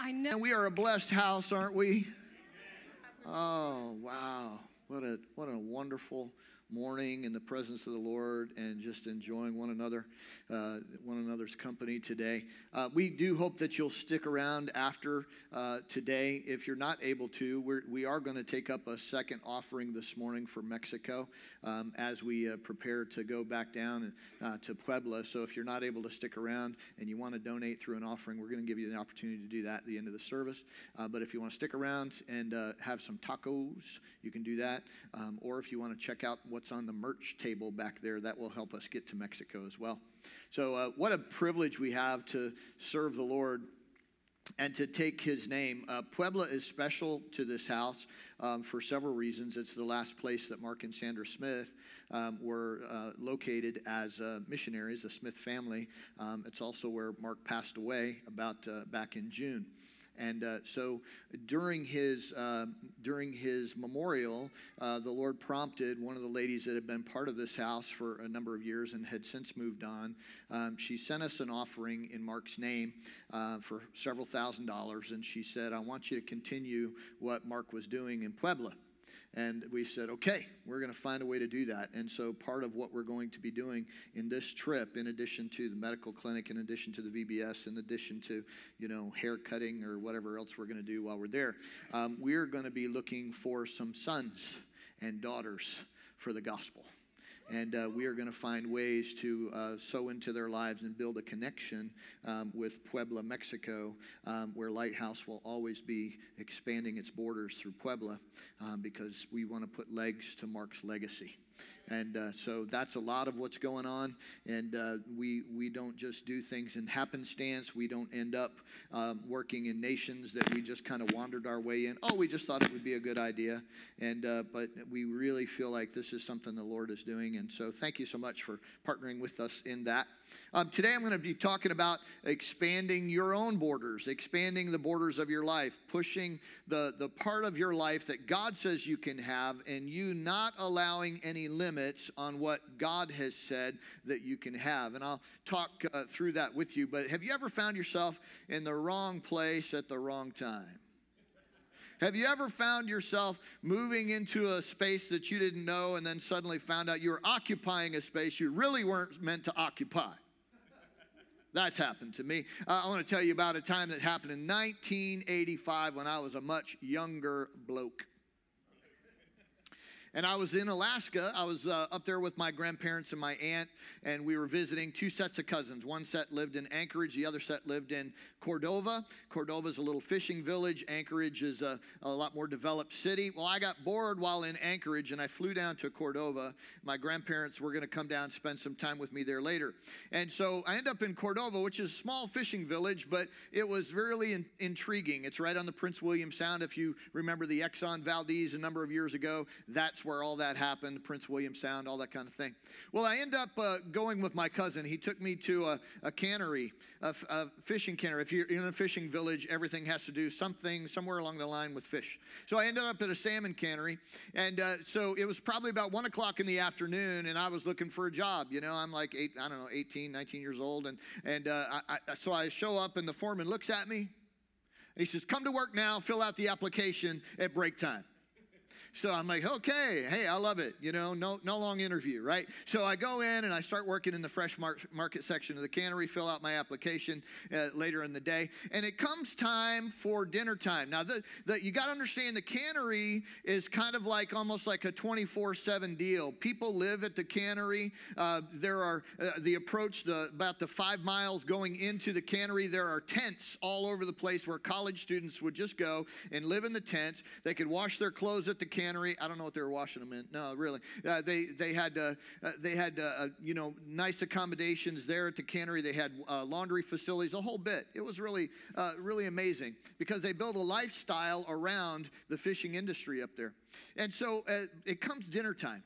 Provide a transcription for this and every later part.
I know. And we are a blessed house, aren't we? Oh, wow. What a what a wonderful morning in the presence of the Lord and just enjoying one another, uh, one another's company today. Uh, we do hope that you'll stick around after uh, today. If you're not able to, we're, we are going to take up a second offering this morning for Mexico um, as we uh, prepare to go back down uh, to Puebla. So if you're not able to stick around and you want to donate through an offering, we're going to give you the opportunity to do that at the end of the service. Uh, but if you want to stick around and have some tacos, you can do that. Um, or if you want to check out what what's on the merch table back there. That will help us get to Mexico as well. So, uh, what a privilege we have to serve the Lord and to take his name. Uh, Puebla is special to this house um, for several reasons. It's the last place that Mark and Sandra Smith um, were uh, located as uh, missionaries, a Smith family. Um, it's also where Mark passed away about uh, back in June. And uh, so during his, uh, during his memorial, uh, the Lord prompted one of the ladies that had been part of this house for a number of years and had since moved on. Um, she sent us an offering in Mark's name uh, for several thousand dollars. And she said, I want you to continue what Mark was doing in Puebla. And we said, okay, we're going to find a way to do that. And so, part of what we're going to be doing in this trip, in addition to the medical clinic, in addition to the VBS, in addition to, you know, hair cutting or whatever else we're going to do while we're there, um, we're going to be looking for some sons and daughters for the gospel and uh, we are going to find ways to uh, sow into their lives and build a connection um, with Puebla, Mexico, um, where Lighthouse will always be expanding its borders through Puebla um, because we want to put legs to Mark's legacy. And uh, so that's a lot of what's going on. And uh, we, we don't just do things in happenstance. We don't end up um, working in nations that we just kind of wandered our way in. Oh, we just thought it would be a good idea. And, uh, but we really feel like this is something the Lord is doing. And so thank you so much for partnering with us in that. Um, today, I'm going to be talking about expanding your own borders, expanding the borders of your life, pushing the, the part of your life that God says you can have, and you not allowing any limits on what God has said that you can have. And I'll talk uh, through that with you. But have you ever found yourself in the wrong place at the wrong time? Have you ever found yourself moving into a space that you didn't know and then suddenly found out you were occupying a space you really weren't meant to occupy? That's happened to me. Uh, I want to tell you about a time that happened in 1985 when I was a much younger bloke. And I was in Alaska. I was uh, up there with my grandparents and my aunt, and we were visiting two sets of cousins. One set lived in Anchorage, the other set lived in Cordova. Cordova is a little fishing village, Anchorage is a, a lot more developed city. Well, I got bored while in Anchorage, and I flew down to Cordova. My grandparents were going to come down and spend some time with me there later. And so I end up in Cordova, which is a small fishing village, but it was really in, intriguing. It's right on the Prince William Sound. If you remember the Exxon Valdez a number of years ago, that's that's where all that happened, Prince William Sound, all that kind of thing. Well, I end up uh, going with my cousin. He took me to a, a cannery, a, fishing cannery. If you're in a fishing village, everything has to do something somewhere along the line with fish. So I ended up at a salmon cannery. And uh, so it was probably about one o'clock in the afternoon, and I was looking for a job. You know, I'm like, eight, I don't know, 18, 19 years old. And, and uh, I, I, so I show up, and the foreman looks at me. And he says, Come to work now, fill out the application at break time. So I'm like, okay, hey, I love it. You know, no, no long interview, right? So I go in and I start working in the fresh market section of the cannery, fill out my application uh, later in the day. And it comes time for dinner time. Now, the, the, you got to understand the cannery is kind of like almost like a 24 7 deal. People live at the cannery. Uh, there are uh, the approach, the, about the five miles going into the cannery, there are tents all over the place where college students would just go and live in the tents. They could wash their clothes at the cannery cannery. I don't know what they were washing them in. No, really. Uh, they they had uh, uh, they had uh, uh, you know nice accommodations there at the cannery. They had laundry facilities, a whole bit. It was really really amazing because they built a lifestyle around the fishing industry up there. And so it comes dinner time.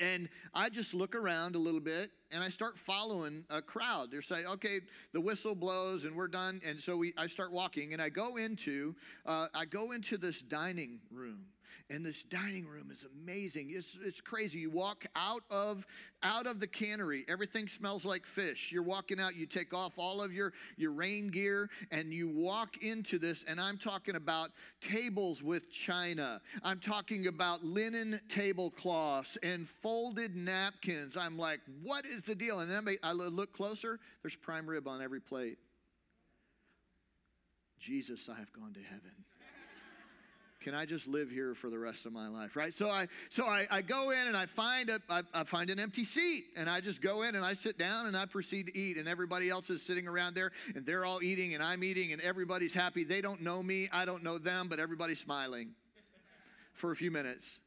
And I just look around a little bit and I start following a crowd. They're saying, okay, the whistle blows and we're done. And so we, I start walking and I go into, uh, I go into this dining room. And this dining room is amazing. It's, it's crazy. You walk out of out of the cannery everything smells like fish. You're walking out you take off all of your your rain gear and you walk into this and i'm talking about tables with china. I'm talking about linen tablecloths and folded napkins. I'm like what is the deal? And then i look closer there's prime rib on every plate. Jesus i have gone to heaven can I just live here for the rest of my life, right? So I so I, I go in and I find a, I, I find an empty seat, and I just go in and I sit down and I proceed to eat, and everybody else is sitting around there, and they're all eating, and I'm eating, and everybody's happy. They don't know me, I don't know them, but everybody's smiling for a few minutes,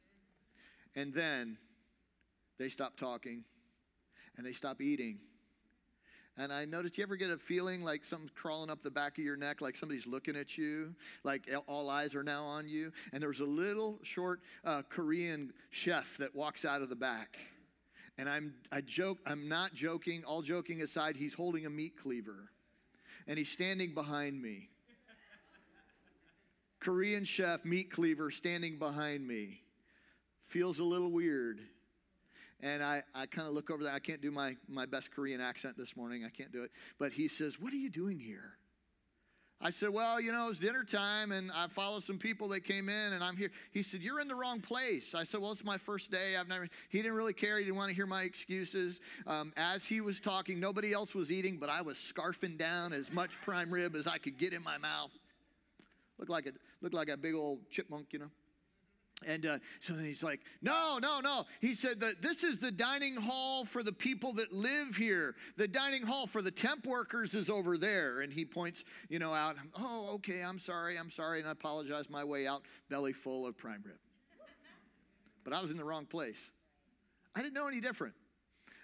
and then they stop talking, and they stop eating, and I noticed, you ever get a feeling like something's crawling up the back of your neck, like somebody's looking at you, like all eyes are now on you? And there's a little short uh, Korean chef that walks out of the back. And I'm, I joke, I'm not joking, all joking aside, he's holding a meat cleaver. And he's standing behind me. Korean chef, meat cleaver, standing behind me. Feels a little weird. And I, I kind of look over there. I can't do my, my best Korean accent this morning. I can't do it. But he says, What are you doing here? I said, Well, you know, it's dinner time and I followed some people that came in and I'm here. He said, You're in the wrong place. I said, Well, it's my first day. I've never, he didn't really care. He didn't want to hear my excuses. Um, as he was talking, nobody else was eating, but I was scarfing down as much prime rib as I could get in my mouth. Looked like a, looked like a big old chipmunk, you know. And uh, so then he's like, no, no, no. He said that this is the dining hall for the people that live here. The dining hall for the temp workers is over there. And he points, you know, out. Oh, okay, I'm sorry, I'm sorry. And I apologize my way out, belly full of prime rib. But I was in the wrong place. I didn't know any different.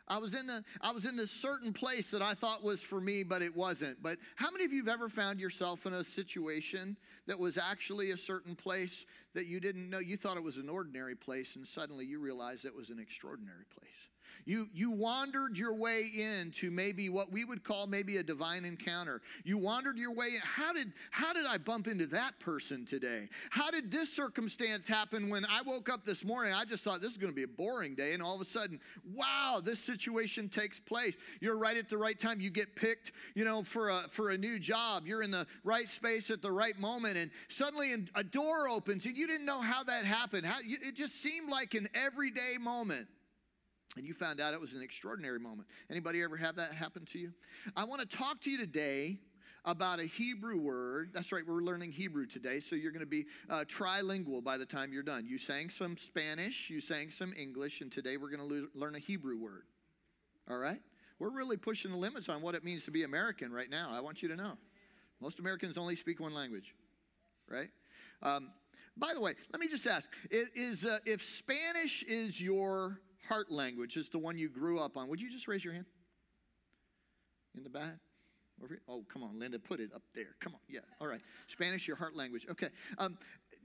I was in the I was in this certain place that I thought was for me, but it wasn't. But how many of you have ever found yourself in a situation that was actually a certain place that you didn't know? You thought it was an ordinary place, and suddenly you realized it was an extraordinary place. You, you wandered your way into maybe what we would call maybe a divine encounter. You wandered your way in. How did, how did I bump into that person today? How did this circumstance happen when I woke up this morning? I just thought this is going to be a boring day, and all of a sudden, wow, this situation takes place. You're right at the right time. You get picked, you know, for a, for a new job. You're in the right space at the right moment, and suddenly a door opens, and you didn't know how that happened. How, it just seemed like an everyday moment and you found out it was an extraordinary moment. Anybody ever have that happen to you? I want to talk to you today about a Hebrew word. That's right, we're learning Hebrew today, so you're going to be uh, trilingual by the time you're done. You sang some Spanish, you sang some English, and today we're going to learn a Hebrew word. All right? We're really pushing the limits on what it means to be American right now. I want you to know. Most Americans only speak one language, right? Um, by the way, let me just ask: Is uh, if Spanish is your heart language is the one you grew up on. Would you just raise your hand? In the back? Oh, come on, Linda, put it up there. Come on, yeah, all right. Spanish, your heart language. Okay. Um,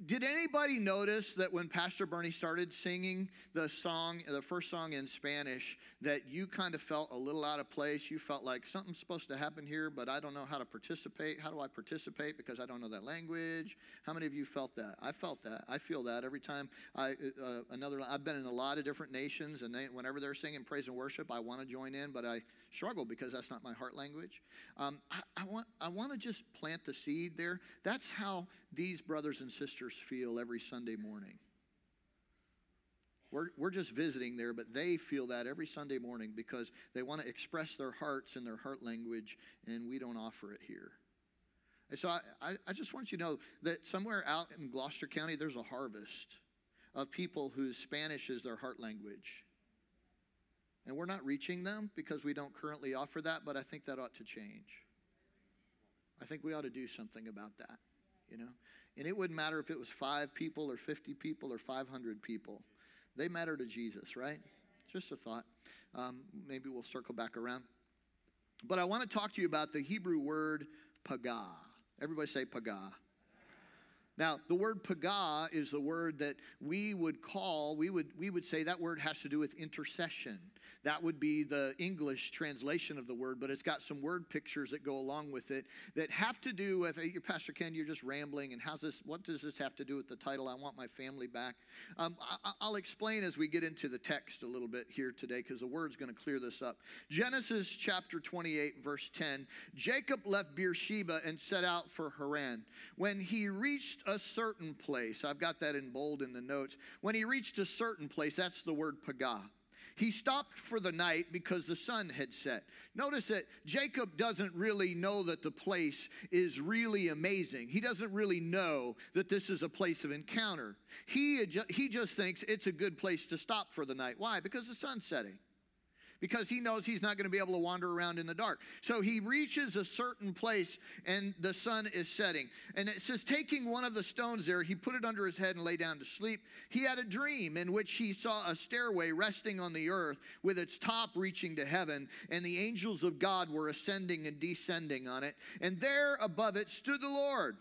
did anybody notice that when Pastor Bernie started singing the song, the first song in Spanish, that you kind of felt a little out of place? You felt like something's supposed to happen here, but I don't know how to participate. How do I participate because I don't know that language? How many of you felt that? I felt that. I feel that every time I uh, another. I've been in a lot of different nations, and they, whenever they're singing praise and worship, I want to join in, but I struggle because that's not my heart language. Um, I, I want I want to just plant the seed there. That's how these brothers and sisters feel every Sunday morning. We're, we're just visiting there, but they feel that every Sunday morning because they want to express their hearts in their heart language, and we don't offer it here. And so I, I, I just want you to know that somewhere out in Gloucester County, there's a harvest of people whose Spanish is their heart language. And we're not reaching them because we don't currently offer that, but I think that ought to change. I think we ought to do something about that, you know? And it wouldn't matter if it was five people or 50 people or 500 people. They matter to Jesus, right? Just a thought. Um, maybe we'll circle back around. But I want to talk to you about the Hebrew word pagah. Everybody say pagah. Now, the word paga is the word that we would call, we would, we would say that word has to do with intercession. That would be the English translation of the word, but it's got some word pictures that go along with it that have to do with, hey, Pastor Ken, you're just rambling, and how's this, what does this have to do with the title, I Want My Family Back? Um, I, will explain as we get into the text a little bit here today, because the word's going to clear this up. Genesis chapter 28, verse 10 Jacob left Beersheba and set out for Haran. When he reached a certain place, I've got that in bold in the notes, when he reached a certain place, that's the word pagah. He stopped for the night because the sun had set. Notice that Jacob doesn't really know that the place is really amazing. He doesn't really know that this is a place of encounter. He, he just thinks it's a good place to stop for the night. Why? Because the sun's setting because he knows he's not going to be able to wander around in the dark. So he reaches a certain place and the sun is setting. And it says, taking one of the stones there, he put it under his head and lay down to sleep. He had a dream in which he saw a stairway resting on the earth with its top reaching to heaven, and the angels of God were ascending and descending on it. And there above it stood the Lord.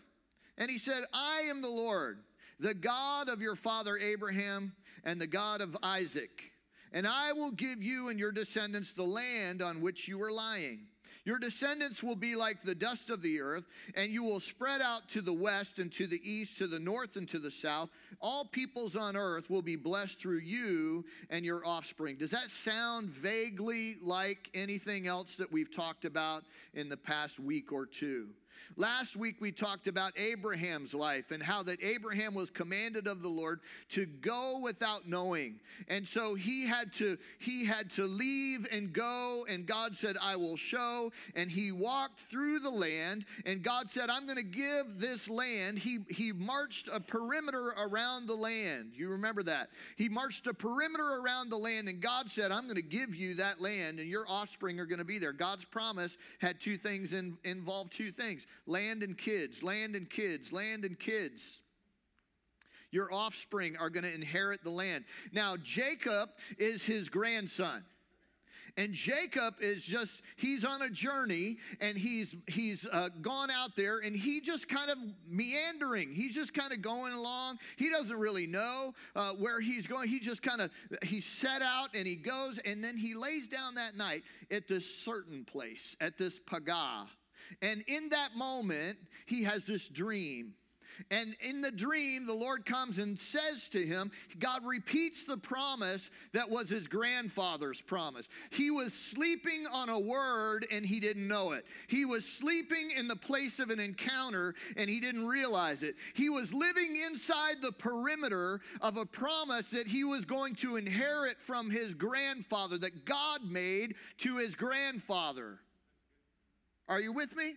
And he said, I am the Lord, the God of your father Abraham and the God of Isaac and I will give you and your descendants the land on which you are lying. Your descendants will be like the dust of the earth, and you will spread out to the west and to the east, to the north and to the south. All peoples on earth will be blessed through you and your offspring. Does that sound vaguely like anything else that we've talked about in the past week or two? Last week we talked about Abraham's life and how that Abraham was commanded of the Lord to go without knowing. And so he had to he had to leave and go and God said I will show and he walked through the land and God said I'm going to give this land. He he marched a perimeter around the land. You remember that. He marched a perimeter around the land and God said I'm going to give you that land and your offspring are going to be there. God's promise had two things in, involved two things land and kids, land and kids, land and kids. Your offspring are going to inherit the land. Now, Jacob is his grandson. And Jacob is just, he's on a journey and he's, he's uh, gone out there and he just kind of meandering. He's just kind of going along. He doesn't really know uh, where he's going. He just kind of, he set out and he goes and then he lays down that night at this certain place, at this pagah and in that moment, he has this dream. And in the dream, the Lord comes and says to him, God repeats the promise that was his grandfather's promise. He was sleeping on a word and he didn't know it. He was sleeping in the place of an encounter and he didn't realize it. He was living inside the perimeter of a promise that he was going to inherit from his grandfather, that God made to his grandfather. Are you with me?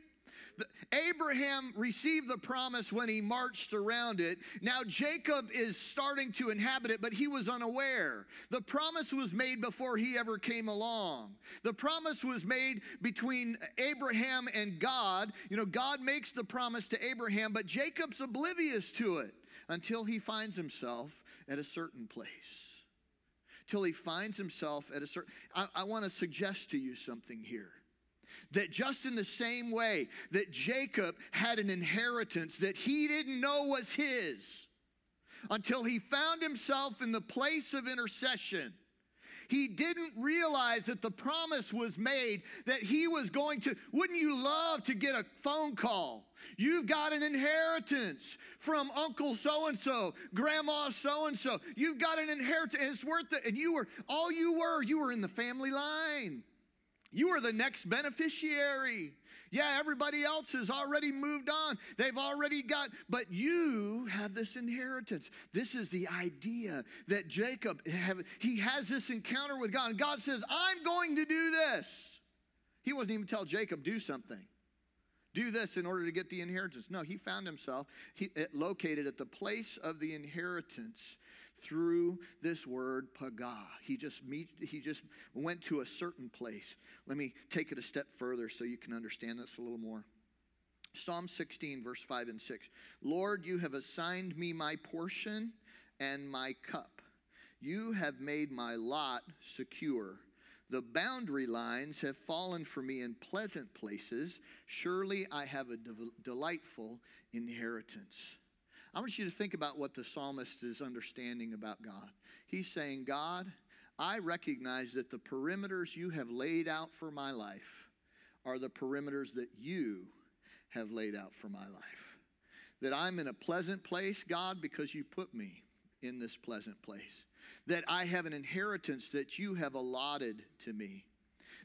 Abraham received the promise when he marched around it. Now Jacob is starting to inhabit it, but he was unaware. The promise was made before he ever came along. The promise was made between Abraham and God. You know, God makes the promise to Abraham, but Jacob's oblivious to it until he finds himself at a certain place. Till he finds himself at a certain. I, I want to suggest to you something here that just in the same way that Jacob had an inheritance that he didn't know was his until he found himself in the place of intercession. He didn't realize that the promise was made that he was going to. Wouldn't you love to get a phone call? You've got an inheritance from Uncle so and so, Grandma so and so. You've got an inheritance. It's worth it. And you were, all you were, you were in the family line. You are the next beneficiary. Yeah, everybody else has already moved on. They've already got, but you have this inheritance. This is the idea that Jacob have, he has this encounter with God. And God says, I'm going to do this. He wasn't even tell Jacob, do something. Do this in order to get the inheritance. No, he found himself he, located at the place of the inheritance through this word pagah. He just meet, he just went to a certain place. Let me take it a step further so you can understand this a little more. Psalm 16, verse 5 and 6. Lord, you have assigned me my portion and my cup. You have made my lot secure. The boundary lines have fallen for me in pleasant places. Surely I have a de- delightful inheritance. I want you to think about what the psalmist is understanding about God. He's saying, God, I recognize that the perimeters you have laid out for my life are the perimeters that you have laid out for my life. That I'm in a pleasant place, God, because you put me in this pleasant place. That I have an inheritance that you have allotted to me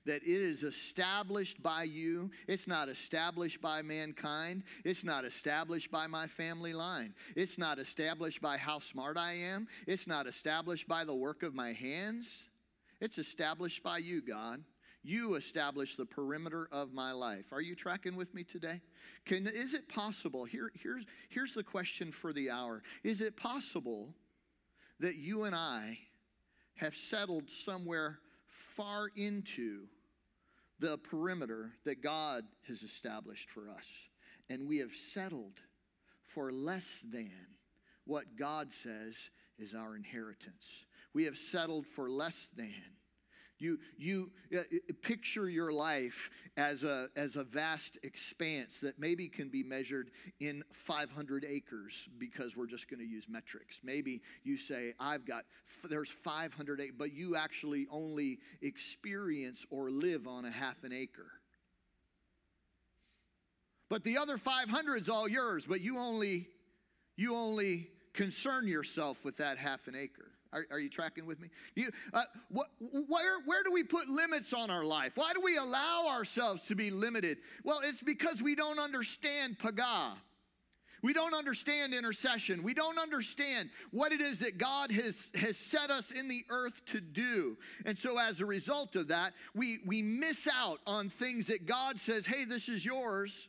that it is established by you. It's not established by mankind. It's not established by my family line. It's not established by how smart I am. It's not established by the work of my hands. It's established by you, God. You establish the perimeter of my life. Are you tracking with me today? Can, is it possible? Here, here's, here's the question for the hour Is it possible that you and I have settled somewhere far into the perimeter that God has established for us. And we have settled for less than what God says is our inheritance. We have settled for less than you, you uh, picture your life as a, as a vast expanse that maybe can be measured in 500 acres because we're just going to use metrics. Maybe you say, I've got, there's 500 acres, but you actually only experience or live on a half an acre. But the other 500 is all yours, but you only, you only concern yourself with that half an acre. Are, are you tracking with me? You, uh, what, where, where do we put limits on our life? Why do we allow ourselves to be limited? Well, it's because we don't understand pagah. We don't understand intercession. We don't understand what it is that God has, has set us in the earth to do. And so, as a result of that, we, we miss out on things that God says, hey, this is yours.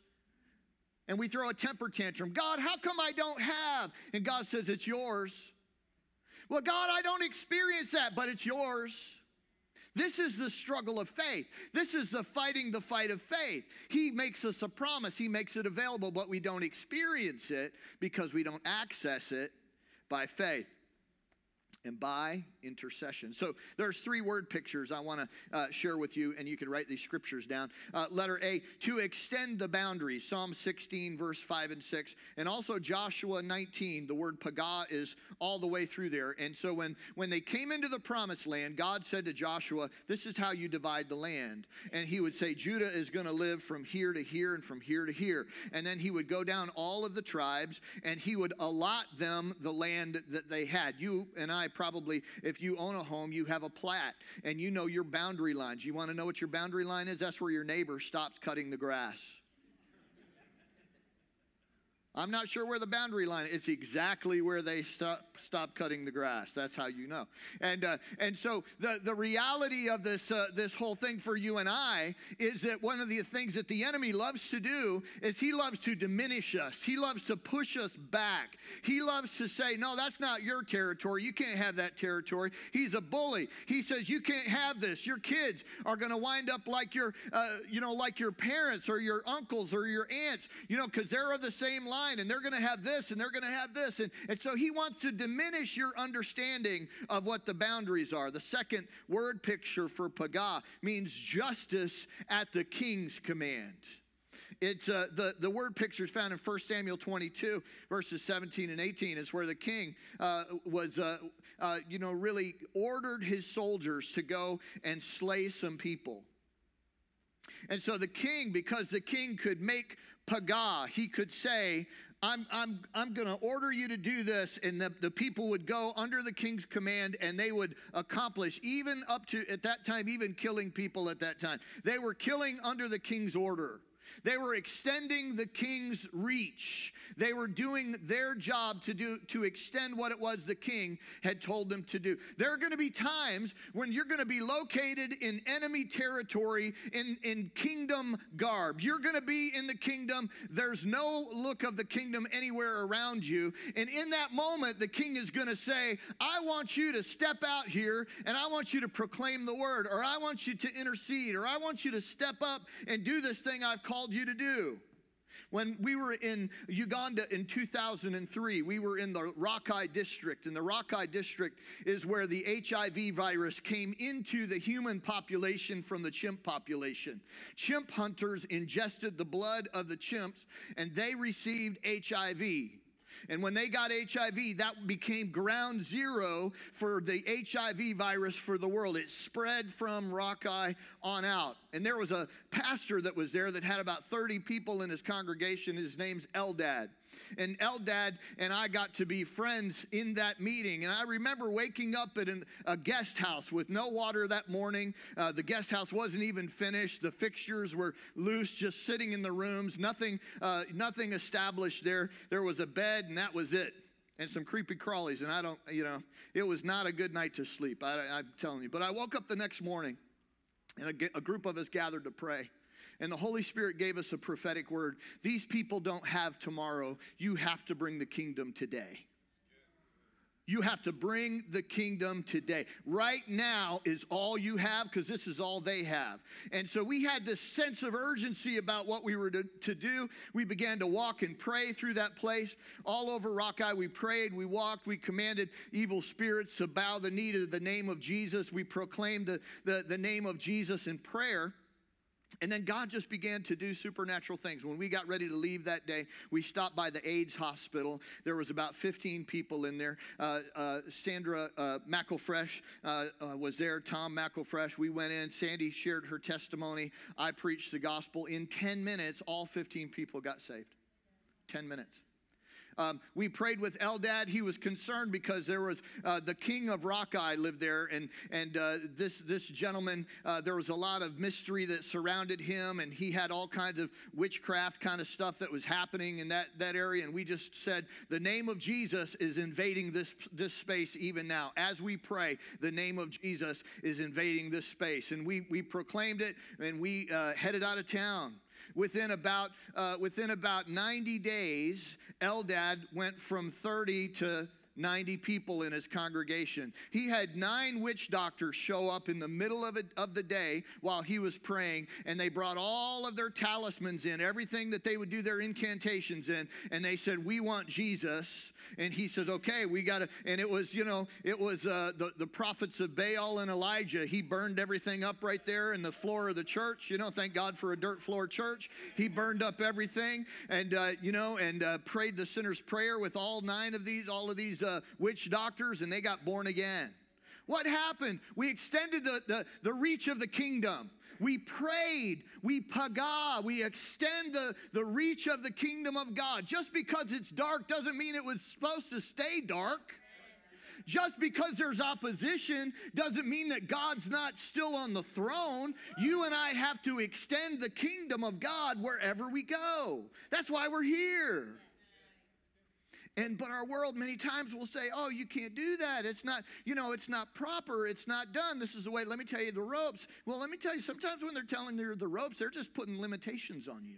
And we throw a temper tantrum. God, how come I don't have? And God says, it's yours. Well, God, I don't experience that, but it's yours. This is the struggle of faith. This is the fighting the fight of faith. He makes us a promise, He makes it available, but we don't experience it because we don't access it by faith and by intercession. So there's three word pictures I want to uh, share with you, and you can write these scriptures down. Uh, letter A, to extend the boundaries, Psalm 16, verse 5 and 6, and also Joshua 19. The word pagah is all the way through there. And so when, when they came into the promised land, God said to Joshua, This is how you divide the land. And he would say, Judah is going to live from here to here and from here to here. And then he would go down all of the tribes and he would allot them the land that they had. You and I probably, if you own a home, you have a plat and you know your boundary lines. You want to know what your boundary line is? That's where your neighbor stops cutting the grass. I'm not sure where the boundary line is. It's exactly where they stop, stop cutting the grass. That's how you know. And, uh, and so the, the reality of this, uh, this whole thing for you and I is that one of the things that the enemy loves to do is he loves to diminish us. He loves to push us back. He loves to say, no, that's not your territory. You can't have that territory. He's a bully. He says, you can't have this. Your kids are going to wind up like your, uh, you know, like your parents or your uncles or your aunts, you know, because they're of the same line and they're going to have this and they're going to have this. And, and so he wants to diminish your understanding of what the boundaries are. The second word picture for pagah means justice at the king's command. It's, uh, the, the word picture is found in 1 Samuel 22, verses 17 and 18, is where the king uh, was, uh, uh, you know, really ordered his soldiers to go and slay some people. And so the king, because the king could make pagah, he could say, I'm, I'm, I'm going to order you to do this. And the, the people would go under the king's command and they would accomplish, even up to, at that time, even killing people at that time. They were killing under the king's order. They were extending the king's reach. They were doing their job to do to extend what it was the king had told them to do. There are going to be times when you're going to be located in enemy territory in, in kingdom garb. You're going to be in the kingdom. There's no look of the kingdom anywhere around you. And in that moment, the king is going to say, I want you to step out here and I want you to proclaim the word, or I want you to intercede, or I want you to step up and do this thing I've called you to do. When we were in Uganda in 2003, we were in the Rakai district, and the Rakai district is where the HIV virus came into the human population from the chimp population. Chimp hunters ingested the blood of the chimps, and they received HIV. And when they got HIV, that became ground zero for the HIV virus for the world. It spread from Rakai on out. And there was a pastor that was there that had about 30 people in his congregation. His name's Eldad. And Eldad and I got to be friends in that meeting. And I remember waking up at an, a guest house with no water that morning. Uh, the guest house wasn't even finished. The fixtures were loose, just sitting in the rooms. Nothing, uh, nothing established there. There was a bed, and that was it and some creepy crawlies. And I don't, you know, it was not a good night to sleep. I, am telling you. But I woke up the next morning, and a, a, group of us gathered to pray. And the Holy Spirit gave us a prophetic word. These people don't have tomorrow. You have to bring the kingdom today. You have to bring the kingdom today. Right now is all you have because this is all they have. And so we had this sense of urgency about what we were to, to, do. We began to walk and pray through that place. All over Rakai, we prayed, we walked, we commanded evil spirits to bow the knee to the name of Jesus. We proclaimed the, the, the name of Jesus in prayer. And then God just began to do supernatural things. When we got ready to leave that day, we stopped by the AIDS hospital. There was about 15 people in there. Uh, uh, Sandra uh, McElfresh uh, uh, was there, Tom McElfresh. We went in. Sandy shared her testimony. I preached the gospel. In 10 minutes, all 15 people got saved. 10 minutes. Um, we prayed with Eldad. He was concerned because there was uh, the king of Rakai lived there, and and uh, this this gentleman uh, there was a lot of mystery that surrounded him, and he had all kinds of witchcraft kind of stuff that was happening in that that area. And we just said the name of Jesus is invading this this space even now. As we pray, the name of Jesus is invading this space, and we we proclaimed it, and we uh, headed out of town within about, uh, within about 90 days, Eldad went from 30 to 90 people in his congregation. He had nine witch doctors show up in the middle of, it, of the day while he was praying, and they brought all of their talismans in, everything that they would do their incantations in, and they said, We want Jesus. And he says, Okay, we got to. And it was, you know, it was uh, the, the prophets of Baal and Elijah. He burned everything up right there in the floor of the church. You know, thank God for a dirt floor church. He burned up everything and, uh, you know, and uh, prayed the sinner's prayer with all nine of these, all of these uh, witch doctors and they got born again. What happened? We extended the, the, the reach of the kingdom. We prayed, we paga, we extend the, the reach of the kingdom of God. Just because it's dark doesn't mean it was supposed to stay dark. Just because there's opposition doesn't mean that God's not still on the throne. You and I have to extend the kingdom of God wherever we go. That's why we're here. And but our world many times will say, "Oh, you can't do that. It's not, you know, it's not proper. It's not done. This is the way. Let me tell you the ropes." Well, let me tell you. Sometimes when they're telling you the ropes, they're just putting limitations on you.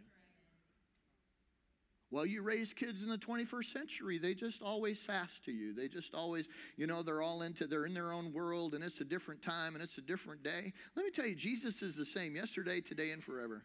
Well, you raise kids in the 21st century. They just always sass to you. They just always, you know, they're all into, they're in their own world and it's a different time and it's a different day. Let me tell you, Jesus is the same yesterday, today, and forever.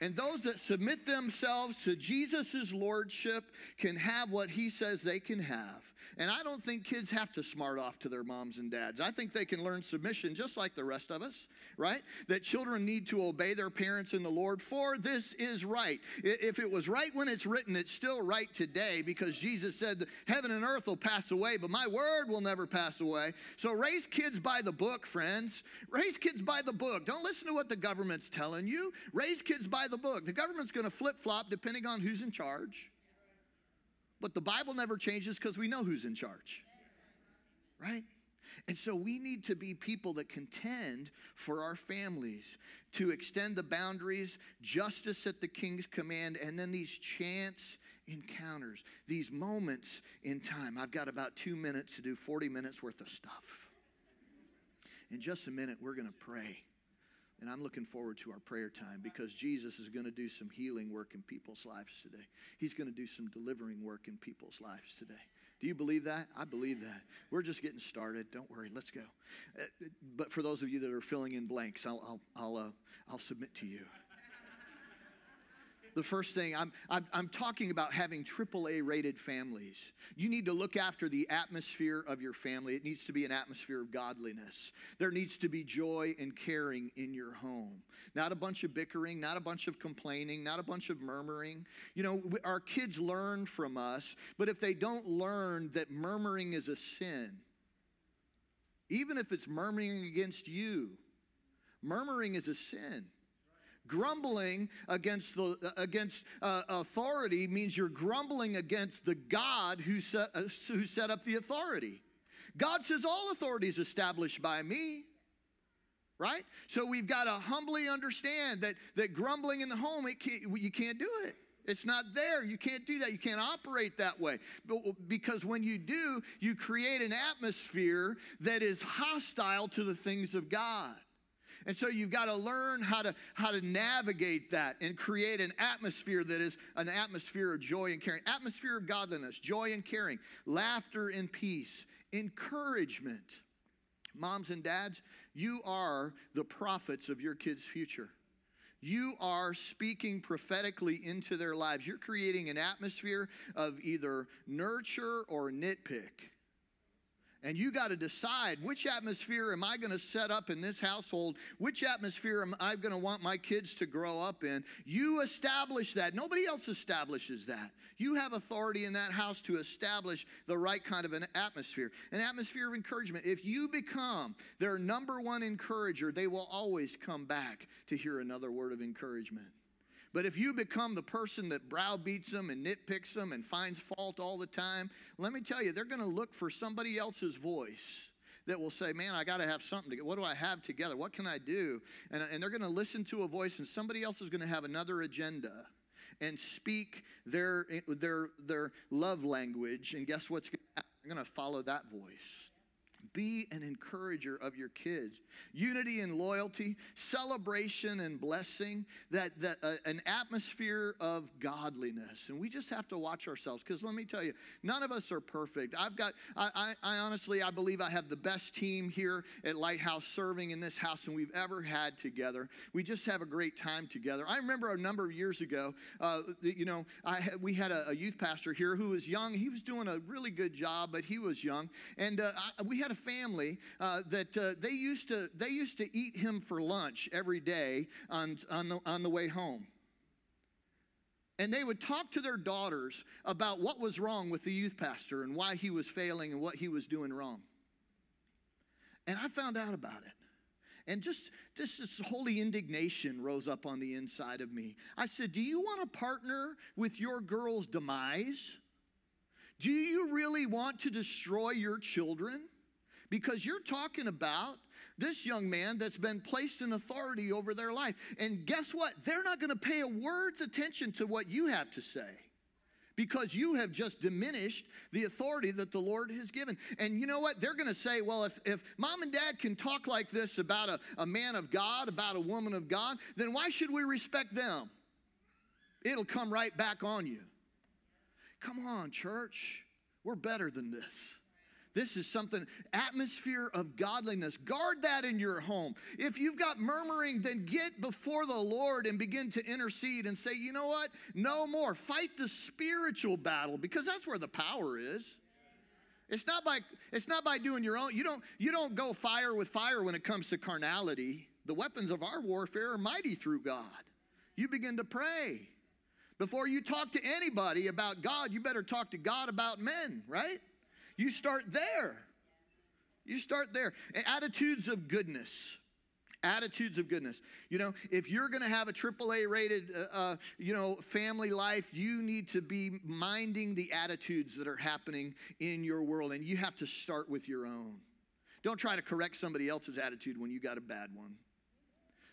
And those that submit themselves to Jesus' lordship can have what he says they can have. And I don't think kids have to smart off to their moms and dads. I think they can learn submission just like the rest of us, right? That children need to obey their parents in the Lord, for this is right. If it was right when it's written, it's still right today because Jesus said, Heaven and earth will pass away, but my word will never pass away. So raise kids by the book, friends. Raise kids by the book. Don't listen to what the government's telling you. Raise kids by the book. The government's going to flip flop depending on who's in charge. But the Bible never changes because we know who's in charge, right? And so we need to be people that contend for our families, to extend the boundaries, justice at the king's command, and then these chance encounters, these moments in time. I've got about two minutes to do 40 minutes worth of stuff. In just a minute, we're going to pray. And I'm looking forward to our prayer time because Jesus is going to do some healing work in people's lives today. He's going to do some delivering work in people's lives today. Do you believe that? I believe that. We're just getting started. Don't worry. Let's go. Uh, but for those of you that are filling in blanks, I'll, I'll, I'll, uh, I'll submit to you. The first thing, I'm, I'm, I'm talking about having AAA rated families. You need to look after the atmosphere of your family. It needs to be an atmosphere of godliness. There needs to be joy and caring in your home. Not a bunch of bickering, not a bunch of complaining, not a bunch of murmuring. You know, our kids learn from us, but if they don't learn that murmuring is a sin, even if it's murmuring against you, murmuring is a sin. Grumbling against, the, against uh, authority means you're grumbling against the God who set, uh, who set up the authority. God says, All authority is established by me. Right? So we've got to humbly understand that, that grumbling in the home, it can't, you can't do it. It's not there. You can't do that. You can't operate that way. But because when you do, you create an atmosphere that is hostile to the things of God. And so you've got to learn how to, how to navigate that and create an atmosphere that is an atmosphere of joy and caring, atmosphere of godliness, joy and caring, laughter and peace, encouragement. Moms and dads, you are the prophets of your kids' future. You are speaking prophetically into their lives. You're creating an atmosphere of either nurture or nitpick. And you got to decide which atmosphere am I going to set up in this household? Which atmosphere am I going to want my kids to grow up in? You establish that. Nobody else establishes that. You have authority in that house to establish the right kind of an atmosphere, an atmosphere of encouragement. If you become their number one encourager, they will always come back to hear another word of encouragement. But if you become the person that browbeats them and nitpicks them and finds fault all the time, let me tell you, they're going to look for somebody else's voice that will say, Man, I got to have something to get. What do I have together? What can I do? And, and they're going to listen to a voice, and somebody else is going to have another agenda and speak their, their, their love language. And guess what's going to happen? They're going to follow that voice. Be an encourager of your kids. Unity and loyalty, celebration and blessing, that, that uh, an atmosphere of godliness. And we just have to watch ourselves because let me tell you, none of us are perfect. I've got, I, I, I honestly, I believe I have the best team here at Lighthouse serving in this house than we've ever had together. We just have a great time together. I remember a number of years ago, uh, you know, I, we had a, a, youth pastor here who was young. He was doing a really good job, but he was young. And uh, I, we had a family uh, that uh, they used to they used to eat him for lunch every day on, on, the, on the way home. And they would talk to their daughters about what was wrong with the youth pastor and why he was failing and what he was doing wrong. And I found out about it. And just, just this holy indignation rose up on the inside of me. I said, Do you want to partner with your girl's demise? Do you really want to destroy your children? Because you're talking about this young man that's been placed in authority over their life. And guess what? They're not going to pay a word's attention to what you have to say because you have just diminished the authority that the Lord has given. And you know what? They're going to say, well, if, if mom and dad can talk like this about a, a man of God, about a woman of God, then why should we respect them? It'll come right back on you. Come on, church. We're better than this. This is something, atmosphere of godliness. Guard that in your home. If you've got murmuring, then get before the Lord and begin to intercede and say, you know what? No more. Fight the spiritual battle because that's where the power is. It's not by it's not by doing your own. You don't you don't go fire with fire when it comes to carnality. The weapons of our warfare are mighty through God. You begin to pray. Before you talk to anybody about God, you better talk to God about men, right? You start there. You start there. Attitudes of goodness. Attitudes of goodness. You know, if you're going to have a AAA rated, uh, uh, you know, family life, you need to be minding the attitudes that are happening in your world, and you have to start with your own. Don't try to correct somebody else's attitude when you got a bad one.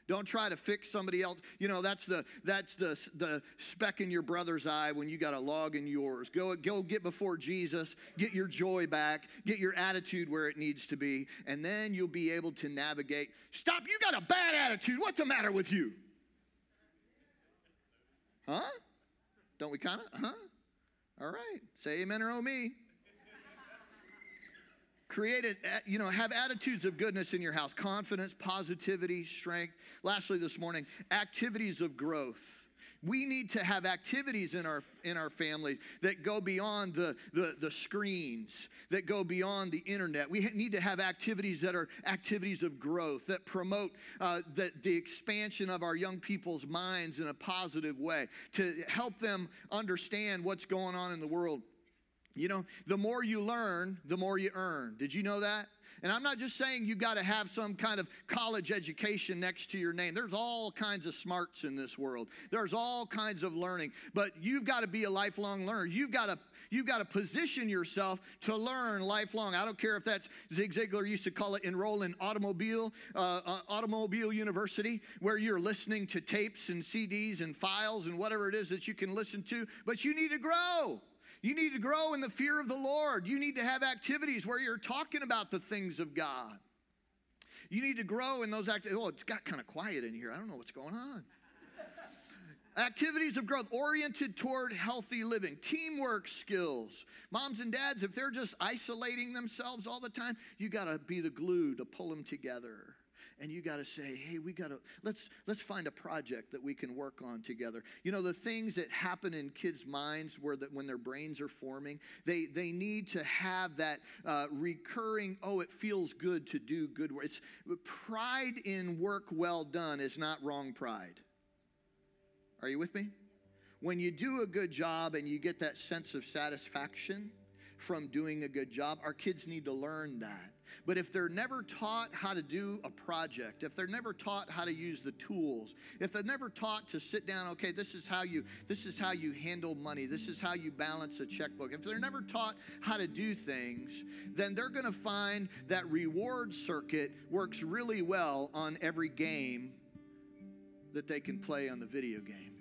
Don't try to fix somebody else. You know, that's the that's the the speck in your brother's eye when you got a log in yours. Go go get before Jesus, get your joy back, get your attitude where it needs to be, and then you'll be able to navigate. Stop, you got a bad attitude. What's the matter with you? Huh? Don't we kind of? Huh? All right. Say amen or oh me create it, you know, have attitudes of goodness in your house confidence, positivity, strength. Lastly, this morning, activities of growth. We need to have activities in our in our families that go beyond the, the, the screens, that go beyond the internet. We need to have activities that are activities of growth, that promote uh, the, the expansion of our young people's minds in a positive way, to help them understand what's going on in the world. You know, the more you learn, the more you earn. Did you know that? And I'm not just saying you got to have some kind of college education next to your name. There's all kinds of smarts in this world. There's all kinds of learning, but you've got to be a lifelong learner. You've got to you've got to position yourself to learn lifelong. I don't care if that's Zig Ziglar used to call it enroll in automobile uh, uh, automobile university, where you're listening to tapes and CDs and files and whatever it is that you can listen to. But you need to grow. You need to grow in the fear of the Lord. You need to have activities where you're talking about the things of God. You need to grow in those activities. Oh, it's got kind of quiet in here. I don't know what's going on. Activities of growth oriented toward healthy living, teamwork skills. Moms and dads, if they're just isolating themselves all the time, you got to be the glue to pull them together and you got to say hey we got to let's let's find a project that we can work on together. You know the things that happen in kids minds where that when their brains are forming they they need to have that uh, recurring oh it feels good to do good work. It's pride in work well done is not wrong pride. Are you with me? When you do a good job and you get that sense of satisfaction from doing a good job our kids need to learn that but if they're never taught how to do a project, if they're never taught how to use the tools, if they're never taught to sit down, okay, this is how you this is how you handle money, this is how you balance a checkbook. If they're never taught how to do things, then they're going to find that reward circuit works really well on every game that they can play on the video game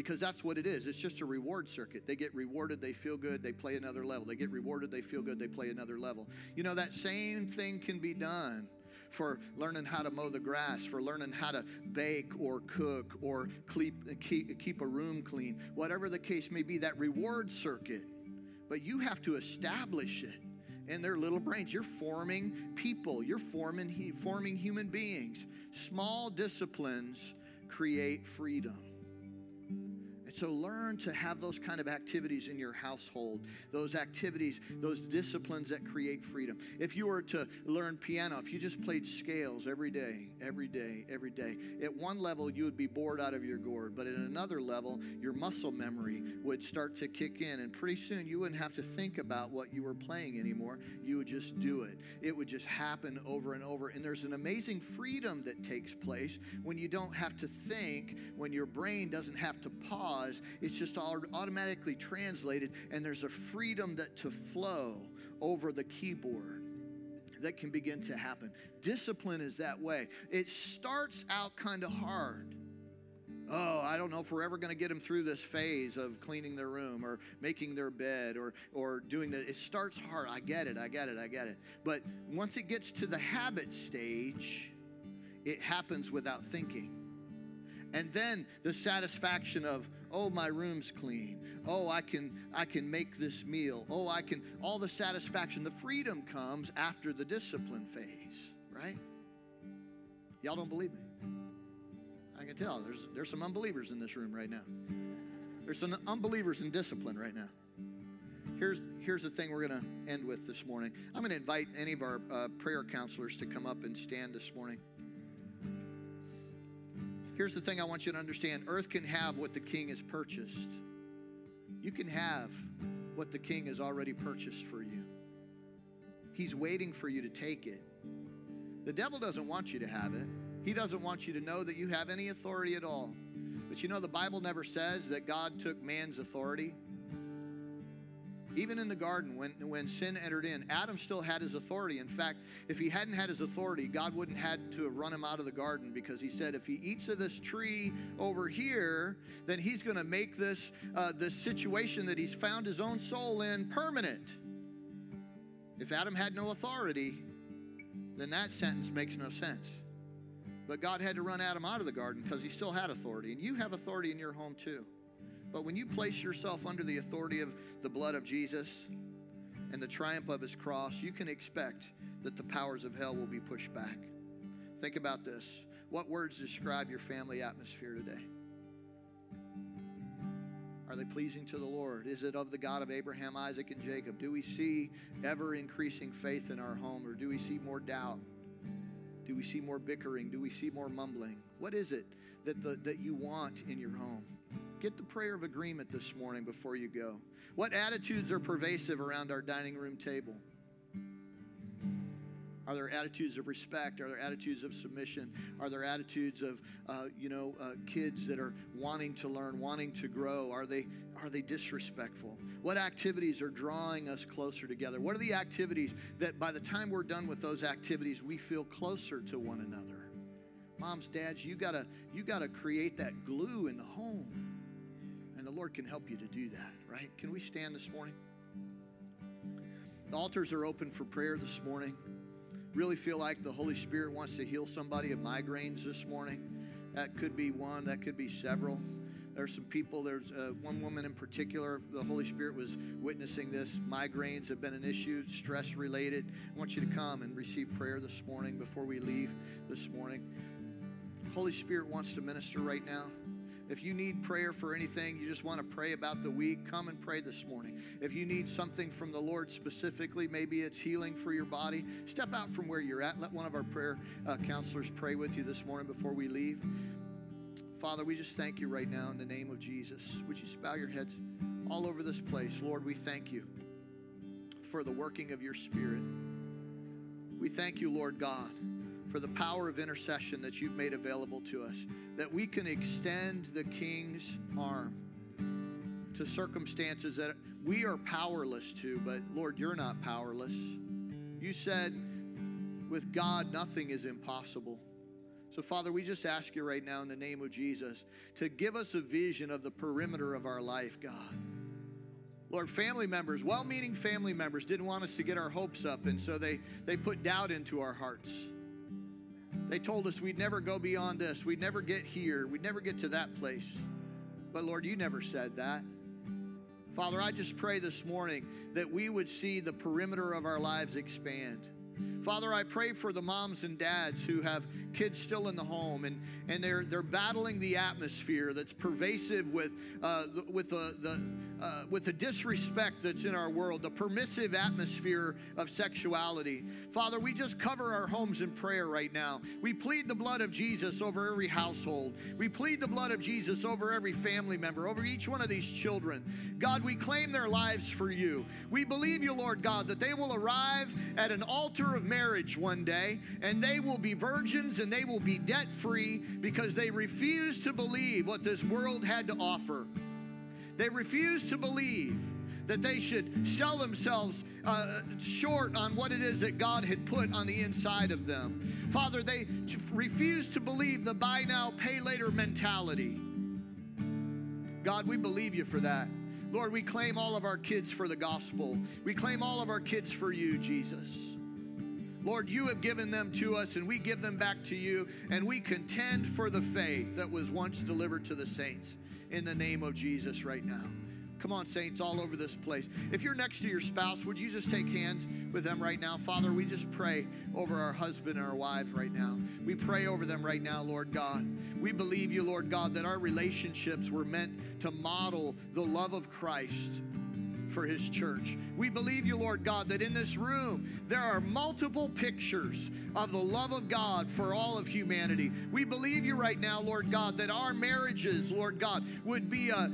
because that's what it is. It's just a reward circuit. They get rewarded, they feel good, they play another level. They get rewarded, they feel good, they play another level. You know, that same thing can be done for learning how to mow the grass, for learning how to bake or cook or keep, a room clean, whatever the case may be, that reward circuit. But you have to establish it in their little brains. You're forming people, you're forming, forming human beings. Small disciplines create freedom. And so learn to have those kind of activities in your household, those activities, those disciplines that create freedom. If you were to learn piano, if you just played scales every day, every day, every day, at one level you would be bored out of your gourd, but at another level, your muscle memory would start to kick in. And pretty soon you wouldn't have to think about what you were playing anymore. You would just do it. It would just happen over and over. And there's an amazing freedom that takes place when you don't have to think, when your brain doesn't have to pause it's just automatically translated, and there's a freedom that to flow over the keyboard that can begin to happen. Discipline is that way. It starts out kind of hard. Oh, I don't know if we're ever going to get them through this phase of cleaning their room or making their bed or, or doing that. It starts hard. I get it, I get it, I get it. But once it gets to the habit stage, it happens without thinking. And then the satisfaction of, oh, my room's clean. Oh, I can I can make this meal. Oh, I can all the satisfaction, the freedom comes after the discipline phase, right? Y'all don't believe me. I can tell there's there's some unbelievers in this room right now. There's some unbelievers in discipline right now. Here's, here's the thing we're going to end with this morning. I'm going to invite any of our uh, prayer counselors to come up and stand this morning. Here's the thing I want you to understand earth can have what the king has purchased. You can have what the king has already purchased for you. He's waiting for you to take it. The devil doesn't want you to have it, he doesn't want you to know that you have any authority at all. But you know, the Bible never says that God took man's authority. Even in the garden, when, when sin entered in, Adam still had his authority. In fact, if he hadn't had his authority, God wouldn't had to have run him out of the garden because he said, if he eats of this tree over here, then he's going to make this, uh, this situation that he's found his own soul in permanent. If Adam had no authority, then that sentence makes no sense. But God had to run Adam out of the garden because he still had authority. And you have authority in your home too. But when you place yourself under the authority of the blood of Jesus and the triumph of his cross, you can expect that the powers of hell will be pushed back. Think about this. What words describe your family atmosphere today? Are they pleasing to the Lord? Is it of the God of Abraham, Isaac, and Jacob? Do we see ever increasing faith in our home, or do we see more doubt? Do we see more bickering? Do we see more mumbling? What is it that, the, that you want in your home? Get the prayer of agreement this morning before you go. What attitudes are pervasive around our dining room table? Are there attitudes of respect? Are there attitudes of submission? Are there attitudes of, uh, you know, uh, kids that are wanting to learn, wanting to grow? Are they are they disrespectful? What activities are drawing us closer together? What are the activities that by the time we're done with those activities, we feel closer to one another? Moms, dads, you gotta you gotta create that glue in the home, the Lord can help you to do that. Right? Can we stand this morning? The altars are open for prayer this morning really feel like the Holy Spirit wants to heal somebody of migraines this morning, that could be one, that could be several. There's some people, there's uh, one woman in particular, the Holy Spirit was witnessing this. Migraines have been an issue, stress related. I want you to come and receive prayer this morning before we leave this morning. Holy Spirit wants to minister right now. If you need prayer for anything, you just want to pray about the week, come and pray this morning. If you need something from the Lord specifically, maybe it's healing for your body, step out from where you're at. Let one of our prayer uh, counselors pray with you this morning before we leave. Father, we just thank you right now in the name of Jesus. Would you bow your heads all over this place? Lord, we thank you for the working of your Spirit. We thank you, Lord God for the power of intercession that you've made available to us, that we can extend the King's arm to circumstances that we are powerless to, but Lord, you're not powerless. You said, with God, nothing is impossible. So, Father, we just ask you right now in the name of Jesus to give us a vision of the perimeter of our life, God. Lord, family members, well meaning family members, didn't want us to get our hopes up, and so they, they put doubt into our hearts. They told us we'd never go beyond this, we'd never get here, we'd never get to that place. But Lord, you never said that. Father, I just pray this morning that we would see the perimeter of our lives expand. Father, I pray for the moms and dads who have kids still in the home and, and they're, they're battling the atmosphere that's pervasive with, uh, with the, the uh, with the disrespect that's in our world, the permissive atmosphere of sexuality. Father, we just cover our homes in prayer right now. We plead the blood of Jesus over every household. We plead the blood of Jesus over every family member, over each one of these children. God, we claim their lives for you. We believe you, Lord God, that they will arrive at an altar of marriage one day and they will be virgins and they will be debt free because they refuse to believe what this world had to offer. They refuse to believe that they should sell themselves uh, short on what it is that God had put on the inside of them. Father, they refuse to believe the buy now, pay later mentality. God, we believe you for that. Lord, we claim all of our kids for the gospel. We claim all of our kids for you, Jesus. Lord, you have given them to us and we give them back to you, and we contend for the faith that was once delivered to the saints in the name of Jesus right now. Come on, saints, all over this place. If you're next to your spouse, would you just take hands with them right now? Father, we just pray over our husband and our wives right now. We pray over them right now, Lord God. We believe you, Lord God, that our relationships were meant to model the love of Christ for his church. We believe you, Lord God, that in this room there are multiple pictures of the love of God for all of humanity. We believe you right now, Lord God, that our marriages, Lord God, would be a,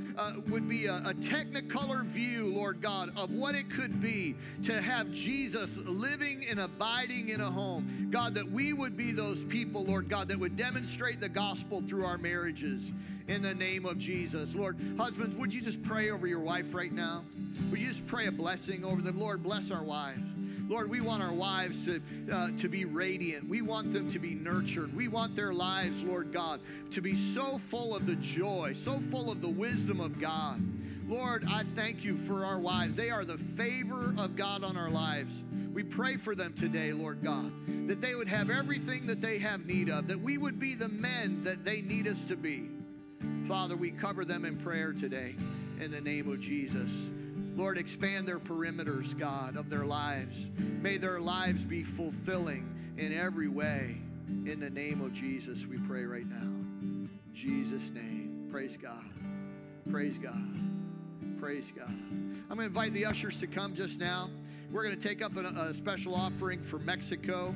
would be a, a technicolor view, Lord God, of what it could be to have Jesus living and abiding in a home. God, that we would be those people, Lord God, that would demonstrate the gospel through our marriages in the name of Jesus. Lord, husbands, would you just pray over your wife right now? Would you just pray a blessing over them? Lord, bless our wives. Lord, we want our wives to, uh, to be radiant. We want them to be nurtured. We want their lives, Lord God, to be so full of the joy, so full of the wisdom of God. Lord, I thank you for our wives. They are the favor of God on our lives. We pray for them today, Lord God, that they would have everything that they have need of, that we would be the men that they need us to be. Father, we cover them in prayer today in the name of Jesus. Lord, expand their perimeters, God, of their lives. May their lives be fulfilling in every way. In the name of Jesus, we pray right now. Jesus' name. Praise God. Praise God. Praise God. I'm going to invite the ushers to come just now. We're going to take up a, a special offering for Mexico.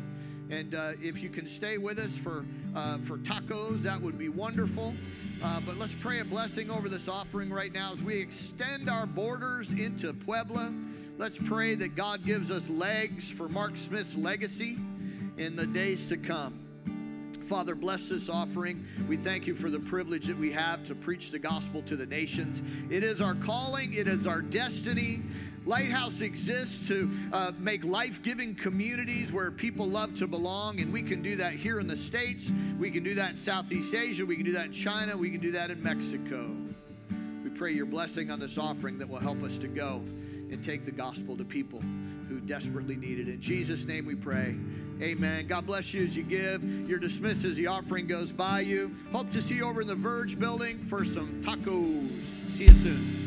And uh, if you can stay with us for, uh, for tacos, that would be wonderful. Uh, but let's pray a blessing over this offering right now as we extend our borders into Puebla. Let's pray that God gives us legs for Mark Smith's legacy in the days to come. Father, bless this offering. We thank you for the privilege that we have to preach the gospel to the nations. It is our calling, it is our destiny. Lighthouse exists to uh, make life giving communities where people love to belong, and we can do that here in the States. We can do that in Southeast Asia. We can do that in China. We can do that in Mexico. We pray your blessing on this offering that will help us to go and take the gospel to people who desperately need it. In Jesus' name we pray. Amen. God bless you as you give. You're dismissed as the offering goes by you. Hope to see you over in the Verge building for some tacos. See you soon.